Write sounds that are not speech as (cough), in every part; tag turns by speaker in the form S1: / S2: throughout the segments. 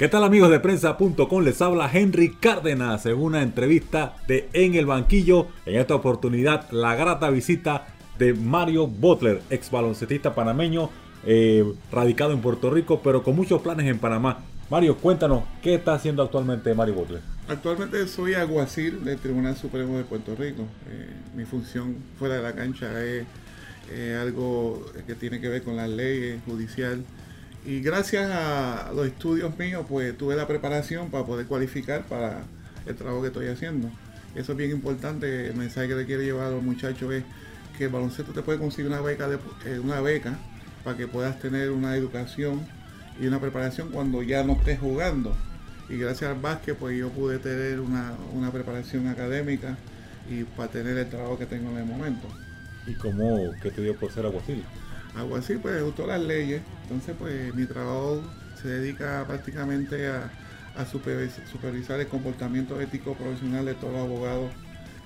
S1: ¿Qué tal amigos de prensa.com? Les habla Henry Cárdenas en una entrevista de En el Banquillo. En esta oportunidad, la grata visita de Mario Butler, ex baloncetista panameño, eh, radicado en Puerto Rico, pero con muchos planes en Panamá. Mario, cuéntanos, ¿qué está haciendo actualmente Mario Butler?
S2: Actualmente soy alguacil del Tribunal Supremo de Puerto Rico. Eh, mi función fuera de la cancha es algo que tiene que ver con las leyes judicial y gracias a los estudios míos, pues tuve la preparación para poder cualificar para el trabajo que estoy haciendo. Eso es bien importante. El mensaje que le quiero llevar a los muchachos es que el baloncesto te puede conseguir una beca, de, eh, una beca para que puedas tener una educación y una preparación cuando ya no estés jugando. Y gracias al básquet, pues yo pude tener una, una preparación académica y para tener el trabajo que tengo en el momento.
S1: ¿Y cómo, qué te dio por ser aguacil?
S2: Algo pues me gustó las leyes. Entonces, pues mi trabajo se dedica prácticamente a, supervisar, el comportamiento ético profesional de todos los abogados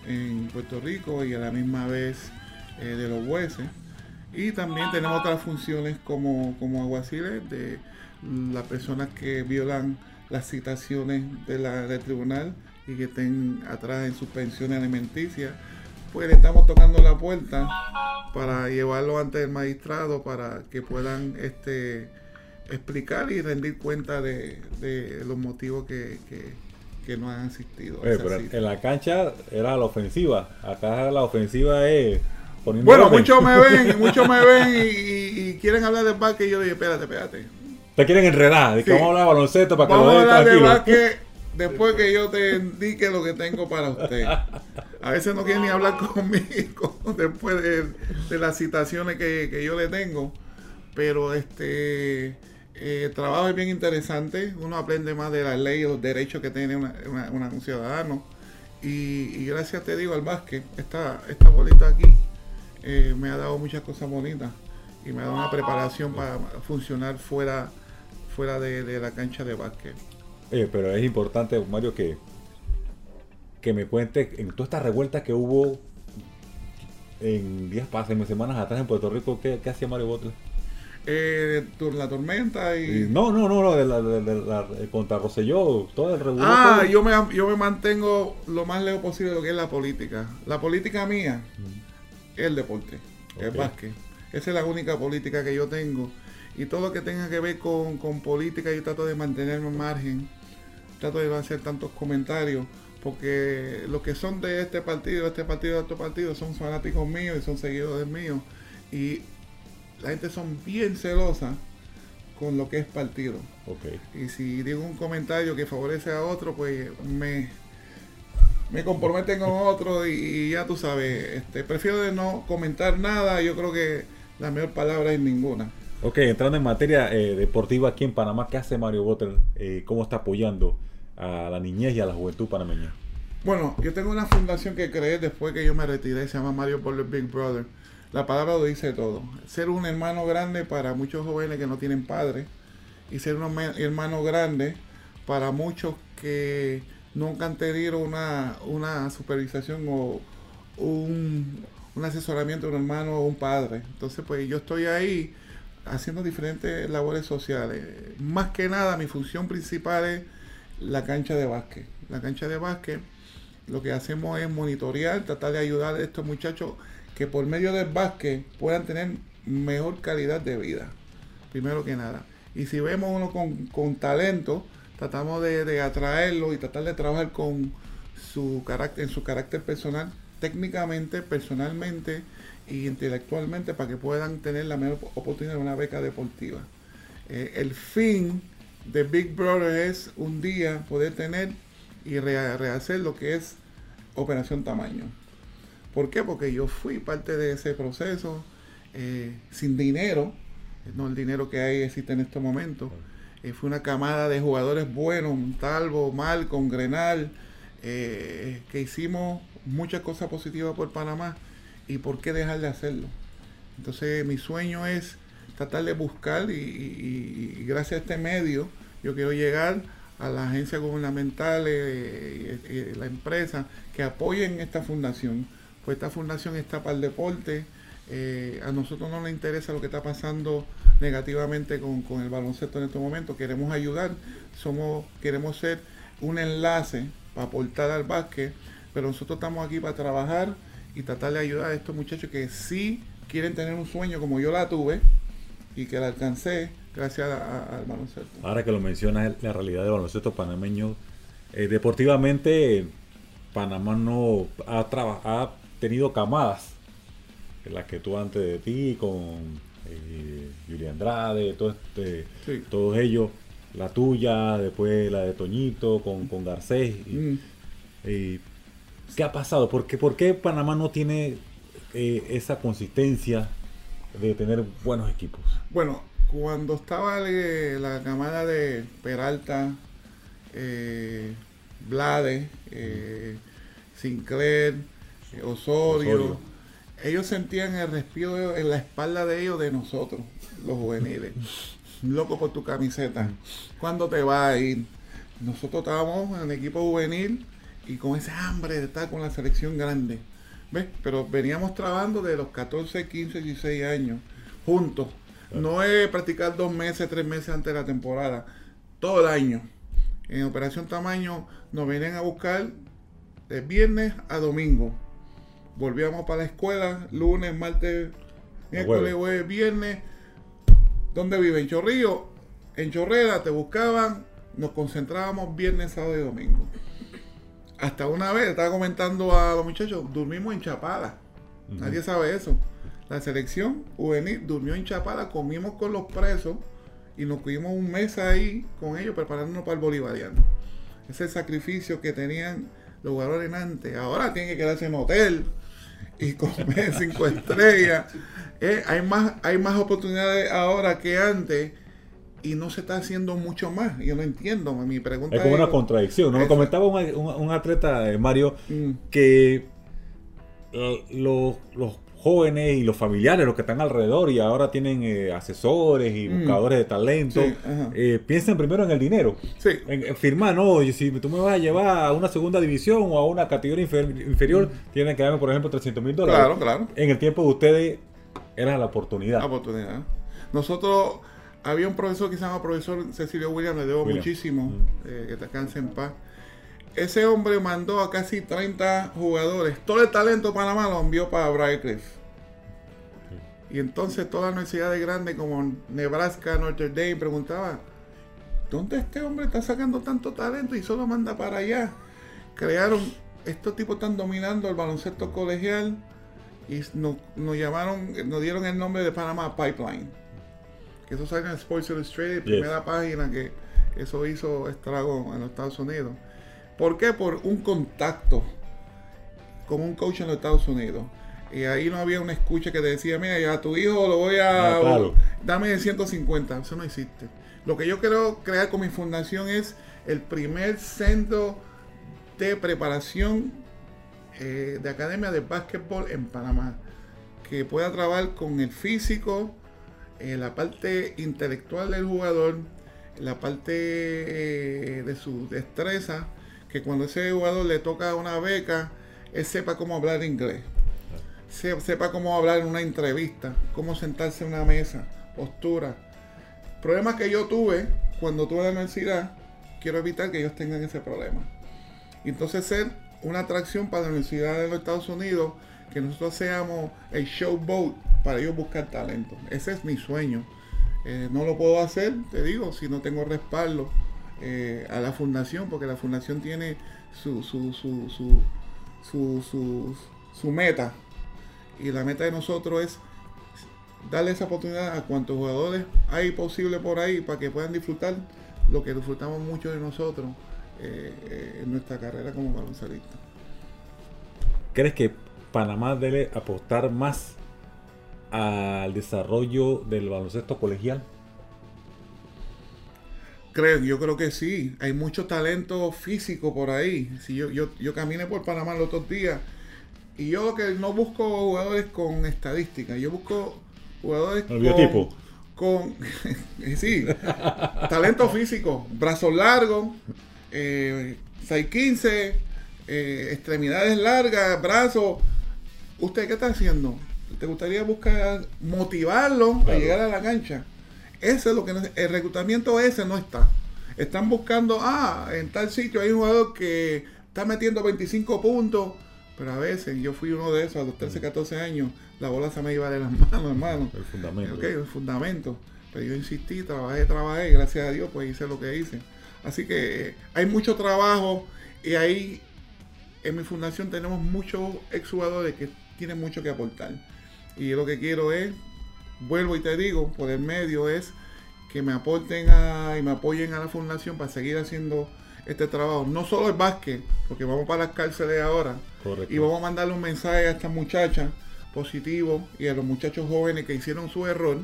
S2: en Puerto Rico y a la misma vez eh, de los jueces. Y también tenemos otras funciones como, como aguaciles de las personas que violan las citaciones del tribunal y que estén atrás en sus pensiones alimenticias pues le estamos tocando la puerta para llevarlo ante el magistrado para que puedan este explicar y rendir cuenta de, los motivos que, no han asistido.
S1: en la cancha era la ofensiva, acá la ofensiva es
S2: Bueno, muchos me ven, (laughs) muchos me ven y, quieren hablar de básquet y yo digo, espérate, espérate.
S1: Te quieren enredar, de que vamos a hablar de baloncesto para que
S2: vamos lo a hablar de después que yo te indique lo que tengo para usted. A veces no quiere ni hablar conmigo (laughs) después de, las citaciones que, yo le tengo. Pero este eh, trabajo es bien interesante. Uno aprende más de la ley y los derechos que tiene un ciudadano. Y, gracias te digo al básquet, esta, esta bolita aquí eh, me ha dado muchas cosas bonitas y me ha dado una preparación para funcionar fuera, fuera de la cancha de básquet
S1: pero es importante, Mario, que, que me cuente en toda esta revuelta que hubo en días pasados, semanas atrás en Puerto Rico, ¿qué, hacía Mario Butler?
S2: Eh, la tormenta y...
S1: No, no, no, no de la, de la, contra Rosselló, todo el revuelo.
S2: Ah, yo me, yo me mantengo lo más lejos posible de lo que es la política. La política mía es el deporte, el básquet. Esa es la única política que yo tengo. Y todo lo que tenga que ver con, con política, yo trato de mantenerme en margen trato de no hacer tantos comentarios porque los que son de este partido, de este partido, de otro partido, son fanáticos míos y son seguidores míos. Y la gente son bien celosa con lo que es partido. Y si digo un comentario que favorece a otro, pues me, me comprometen con otro y, ya tú sabes, este, prefiero de no comentar nada, yo creo que la mejor palabra es ninguna.
S1: Ok, entrando en materia eh, deportiva aquí en Panamá, ¿qué hace Mario Botter? Eh, ¿Cómo está apoyando a la niñez y a la juventud panameña?
S2: Bueno, yo tengo una fundación que creé después que yo me retiré, se llama Mario Butler Big Brother. La palabra lo dice todo. Ser un hermano grande para muchos jóvenes que no tienen padre y ser un hermano grande para muchos que nunca han tenido una, una supervisación o un asesoramiento de un hermano o un padre. Entonces, pues yo estoy ahí haciendo diferentes labores sociales. Más que nada, mi función principal es la cancha de básquet. La cancha de básquet lo que hacemos es monitorear, tratar de ayudar a estos muchachos que por medio del básquet puedan tener mejor calidad de vida, primero que nada. Y si vemos uno con, talento, tratamos de, atraerlo y tratar de trabajar con su carácter, en su carácter personal, técnicamente, personalmente y intelectualmente para que puedan tener la mejor oportunidad de una beca deportiva. Eh, el fin de Big Brother es un día poder tener y rehacer lo que es Operación Tamaño. ¿Por qué? Porque yo fui parte de ese proceso eh, sin dinero, no el dinero que hay existe en estos momentos. Eh, fue una camada de jugadores buenos, Talbo, Malcom, Grenal, eh, que hicimos muchas cosas positivas por Panamá y por qué dejar de hacerlo. Entonces mi sueño es tratar de buscar y, gracias a este medio yo quiero llegar a las agencias gubernamentales y, la empresa que apoyen esta fundación. Pues esta fundación está para el deporte, Eh, a nosotros no nos interesa lo que está pasando negativamente con, con, el baloncesto en este momento. Queremos ayudar, somos, queremos ser un enlace para aportar al básquet, pero nosotros estamos aquí para trabajar y tratar de ayudar a estos muchachos que sí quieren tener un sueño como yo la tuve y que la alcancé gracias al baloncesto.
S1: Ahora que lo mencionas, la realidad del baloncesto panameño, eh, deportivamente Panamá no ha, ha tenido camadas, las que tú antes de ti, con eh, Andrade, todo este, todos ellos, la tuya, después la de Toñito, con, con Garcés. Mm. ¿Qué ha pasado? ¿Por qué, ¿Por qué Panamá no tiene eh, esa consistencia de tener buenos equipos?
S2: Bueno, cuando estaba la camada de Peralta, eh, Blade, eh, Sinclair, Osorio, ellos sentían el respiro en la espalda de ellos de nosotros, los juveniles. (laughs) Loco por tu camiseta. ¿Cuándo te va a ir? Nosotros estábamos en el equipo juvenil y con ese hambre de estar con la selección grande. ¿Ves? Pero veníamos trabajando de los 14, 15, 16 años juntos. No es practicar dos meses, tres meses antes de la temporada. Todo el año. En Operación Tamaño nos venían a buscar de viernes a domingo. Volvíamos para la escuela lunes, martes, miércoles, jueves, viernes. ¿Dónde vive? En Chorrillo. En Chorrera te buscaban. Nos concentrábamos viernes, sábado y domingo. Hasta una vez, estaba comentando a los muchachos, dormimos en Chapada. Nadie sabe eso. La selección juvenil durmió en Chapada, comimos con los presos y nos cuidamos un mes ahí con ellos preparándonos para el bolivariano. Ese sacrificio que tenían los jugadores antes. Ahora tienen que quedarse en hotel y comer (laughs) cinco estrellas. Eh, hay, más, hay más oportunidades ahora que antes y no se está haciendo mucho más. Yo no entiendo. Mi pregunta
S1: es como una contradicción. Nos comentaba un, atleta, eh, Mario, mm. que eh, los, jóvenes y los familiares, los que están alrededor y ahora tienen eh, asesores y mm. buscadores de talento, piensen primero en el dinero.
S2: Sí.
S1: En, firmar, no, si tú me vas a llevar a una segunda división o a una categoría inferior, mm. tienen que darme, por ejemplo, 300 mil dólares.
S2: Claro, claro.
S1: En el tiempo de ustedes era la oportunidad.
S2: La oportunidad. Nosotros había un profesor que se llama profesor Cecilio Williams, le debo muchísimo, eh, que te canse en paz. Ese hombre mandó a casi 30 jugadores. Todo el talento de Panamá lo envió para Briarcliff. Y entonces todas las universidades grandes como Nebraska, Notre Dame preguntaba, ¿dónde este hombre está sacando tanto talento y solo manda para allá? Crearon, estos tipos están dominando el baloncesto colegial y nos, nos llamaron, nos dieron el nombre de Panamá Pipeline que eso sale en Sports Illustrated, primera página que eso hizo estrago en los Estados Unidos. ¿Por qué? Por un contacto con un coach en los Estados Unidos. Y ahí no había una escucha que te decía, mira, a tu hijo lo voy a... Ah, dame de 150. Eso no existe. Lo que yo quiero crear con mi fundación es el primer centro de preparación eh, de academia de básquetbol en Panamá. Que pueda trabajar con el físico, la parte intelectual del jugador, la parte eh, de su destreza, que cuando ese jugador le toca una beca, él sepa cómo hablar inglés, sepa cómo hablar en una entrevista, cómo sentarse en una mesa, postura. Problemas que yo tuve cuando tuve la universidad, quiero evitar que ellos tengan ese problema. entonces ser una atracción para la Universidad de los Estados Unidos, que nosotros seamos el showboat para ellos buscar talento. Ese es mi sueño. Eh, no lo puedo hacer, te digo, si no tengo respaldo eh, a la fundación, porque la fundación tiene su, su, su, su, su, meta. Y la meta de nosotros es darle esa oportunidad a cuantos jugadores hay posible por ahí para que puedan disfrutar lo que disfrutamos mucho de nosotros eh, en nuestra carrera como baloncelista.
S1: ¿Crees que Panamá debe apostar más al desarrollo del baloncesto colegial?
S2: Creo, yo creo que sí. Hay mucho talento físico por ahí. Si yo, yo, yo caminé por Panamá los otros días y yo que no busco jugadores con estadísticas, yo busco jugadores
S1: El biotipo.
S2: con, (laughs) sí, (laughs) talento físico, brazos largos, eh, 6'15, eh, extremidades largas, brazos. ¿Usted qué está haciendo? te gustaría buscar motivarlo a llegar a la cancha. Ese es lo que el reclutamiento ese no está. Están buscando, ah, en tal sitio hay un jugador que está metiendo 25 puntos, pero a veces yo fui uno de esos a los 13, 14 años, la bola se me iba de las (laughs) manos, hermano.
S1: El fundamento.
S2: Ok, el fundamento. Pero yo insistí, trabajé, trabajé, gracias a Dios, pues hice lo que hice. Así que eh, hay mucho trabajo y ahí en mi fundación tenemos muchos exjugadores que tienen mucho que aportar. Y lo que quiero es, vuelvo y te digo, por el medio es que me aporten a, y me apoyen a la fundación para seguir haciendo este trabajo. No solo el básquet, porque vamos para las cárceles ahora. Y vamos a mandarle un mensaje a estas muchachas positivo y a los muchachos jóvenes que hicieron su error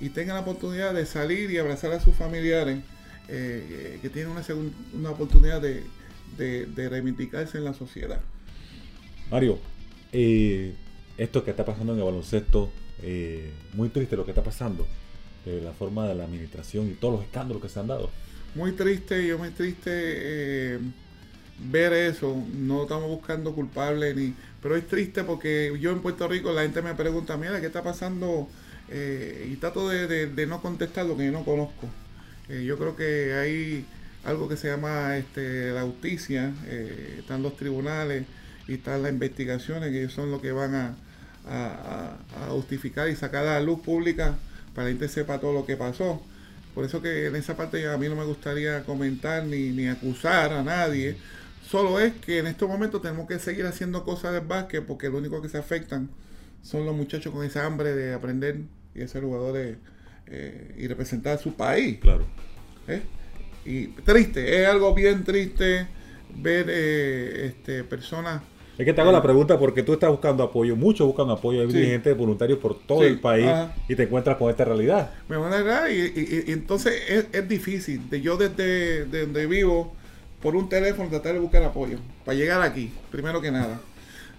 S2: y tengan la oportunidad de salir y abrazar a sus familiares eh, que tienen una, una oportunidad de, de, reivindicarse en la sociedad.
S1: Mario, eh, esto que está pasando en el baloncesto, eh, muy triste lo que está pasando, la forma de la administración y todos los escándalos que se han dado.
S2: Muy triste, yo muy triste ver eso, no estamos buscando culpables ni, pero es triste porque yo en Puerto Rico la gente me pregunta, mira, ¿qué está pasando? Eh, y trato de, no contestar lo que yo no conozco. Eh, yo creo que hay algo que se llama este, la justicia, eh, están los tribunales y están las investigaciones que son lo que van a, justificar y sacar a la luz pública para que la gente sepa todo lo que pasó. Por eso que en esa parte a mí no me gustaría comentar ni, ni acusar a nadie, Solo es que en estos momentos tenemos que seguir haciendo cosas del básquet porque lo único que se afectan son los muchachos con esa hambre de aprender y de ser jugadores eh, y representar a su país.
S1: Claro.
S2: ¿Eh? Y triste, es algo bien triste ver eh, este, personas.
S1: Es que te hago la pregunta porque tú estás buscando apoyo, muchos buscan apoyo, hay gente voluntarios por todo el país y te encuentras con esta realidad.
S2: Me van a y, y, y, entonces es, es difícil. De yo desde de donde vivo, por un teléfono tratar de buscar apoyo para llegar aquí, primero que nada.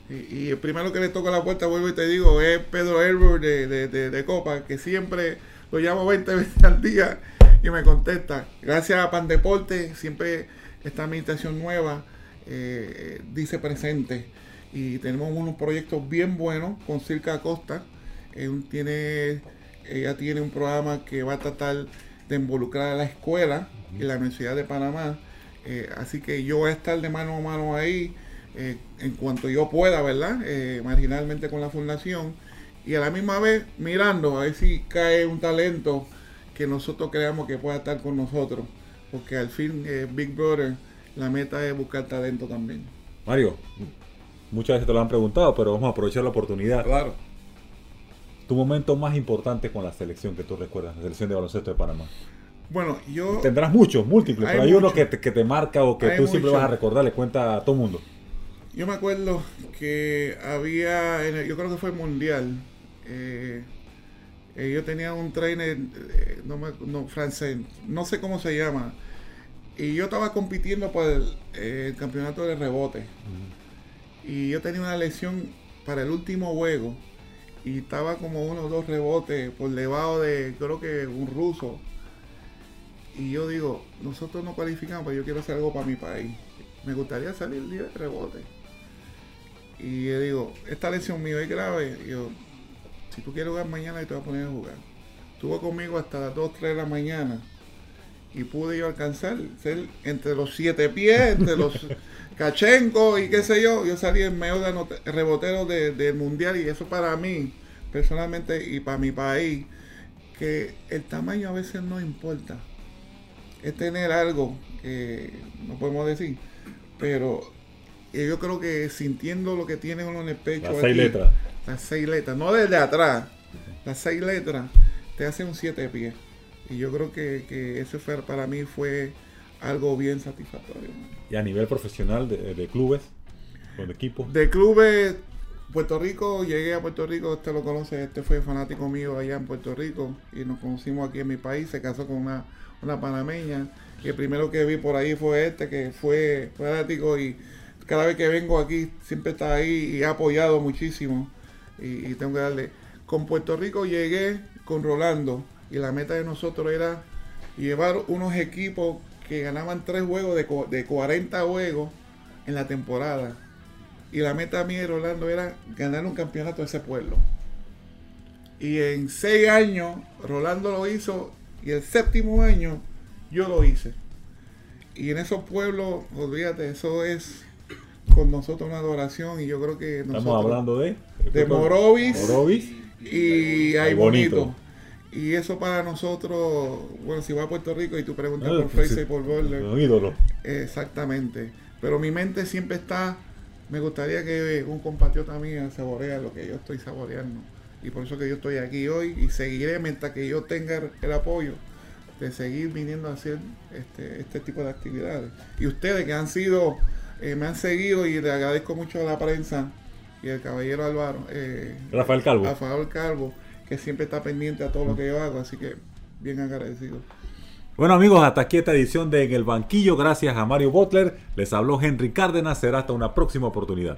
S2: Y, el primero que le toca la puerta, vuelvo y te digo, es Pedro Herbert de, de, Copa, que siempre lo llamo 20 veces al día y me contesta. Gracias a Pandeporte, siempre esta administración nueva eh, dice presente. Y tenemos unos proyectos bien buenos con Circa Costa. tiene, ella tiene un programa que va a tratar de involucrar a la escuela y la Universidad de Panamá eh, así que yo voy a estar de mano a mano ahí eh, en cuanto yo pueda, ¿verdad? Marginalmente con la fundación y a la misma vez mirando a ver si cae un talento que nosotros creamos que pueda estar con nosotros. Porque al fin, Big Brother, la meta es buscar talento también.
S1: Mario, muchas veces te lo han preguntado, pero vamos a aprovechar la oportunidad.
S2: Claro.
S1: Tu momento más importante con la selección que tú recuerdas, la selección de baloncesto de Panamá.
S2: Bueno, yo...
S1: Tendrás muchos, múltiples, pero hay uno que te, que te, marca o que tú siempre vas a recordar, le cuenta a todo el mundo.
S2: Yo me acuerdo que había, yo creo que fue mundial, eh, eh, yo tenía un trainer, eh, no, no, francés, no sé cómo se llama, y yo estaba compitiendo por el, campeonato de rebote. Y yo tenía una lesión para el último juego, y estaba como uno o dos rebotes por debajo de, creo que un ruso y yo digo, nosotros no cualificamos, pero yo quiero hacer algo para mi país. Me gustaría salir el día de rebote. Y yo digo, esta lesión mía es grave. Y yo, si tú quieres jugar mañana, te voy a poner a jugar. Estuvo conmigo hasta las 2, 3 de la mañana. Y pude yo alcanzar, ser entre los siete pies, entre los (laughs) cachencos y qué sé yo. Yo salí en medio de rebotero del mundial y eso para mí, personalmente y para mi país, que el tamaño a veces no importa es tener algo que no podemos decir, pero yo creo que sintiendo lo que tiene uno en el pecho.
S1: Las seis letras.
S2: Las seis letras, no desde atrás, las seis letras te hace un siete pies. Y yo creo que, que ese fue, para mí fue algo bien satisfactorio.
S1: ¿Y a nivel profesional de, de clubes o de equipos?
S2: De clubes, Puerto Rico, llegué a Puerto Rico, usted lo conoce, este fue fanático mío allá en Puerto Rico y nos conocimos aquí en mi país, se casó con una una panameña. Y el primero que vi por ahí fue este, que fue fanático y cada vez que vengo aquí siempre está ahí y ha apoyado muchísimo. Y, tengo que darle. Con Puerto Rico llegué con Rolando y la meta de nosotros era llevar unos equipos que ganaban tres juegos de, de 40 juegos en la temporada. Y la meta mía de Rolando era ganar un campeonato de ese pueblo. Y en seis años, Rolando lo hizo. Y el séptimo año, yo lo hice. Y en esos pueblos, olvídate, eso es con nosotros una adoración. Y yo creo que nosotros.
S1: Estamos hablando de.
S2: De Morovis.
S1: Morovis.
S2: Y hay bonito. Y eso para nosotros, bueno, si va a Puerto Rico y tú preguntas
S1: Ah,
S2: por
S1: pues
S2: Fraser
S1: sí.
S2: y por Butler,
S1: Un ídolo.
S2: exactamente. Pero mi mente siempre está, me gustaría que un compatriota mío saborea lo que yo estoy saboreando. Y por eso que yo estoy aquí hoy y seguiré mientras que yo tenga el apoyo de seguir viniendo a hacer este, este tipo de actividades. Y ustedes que han sido, eh, me han seguido y le agradezco mucho a la prensa y al caballero Álvaro, eh,
S1: Rafael Calvo.
S2: Rafael Calvo, que siempre está pendiente a todo lo que yo hago, así que bien agradecido.
S1: Bueno amigos, hasta aquí esta edición de En el Banquillo. Gracias a Mario Butler. Les habló Henry Cárdenas. Será hasta una próxima oportunidad.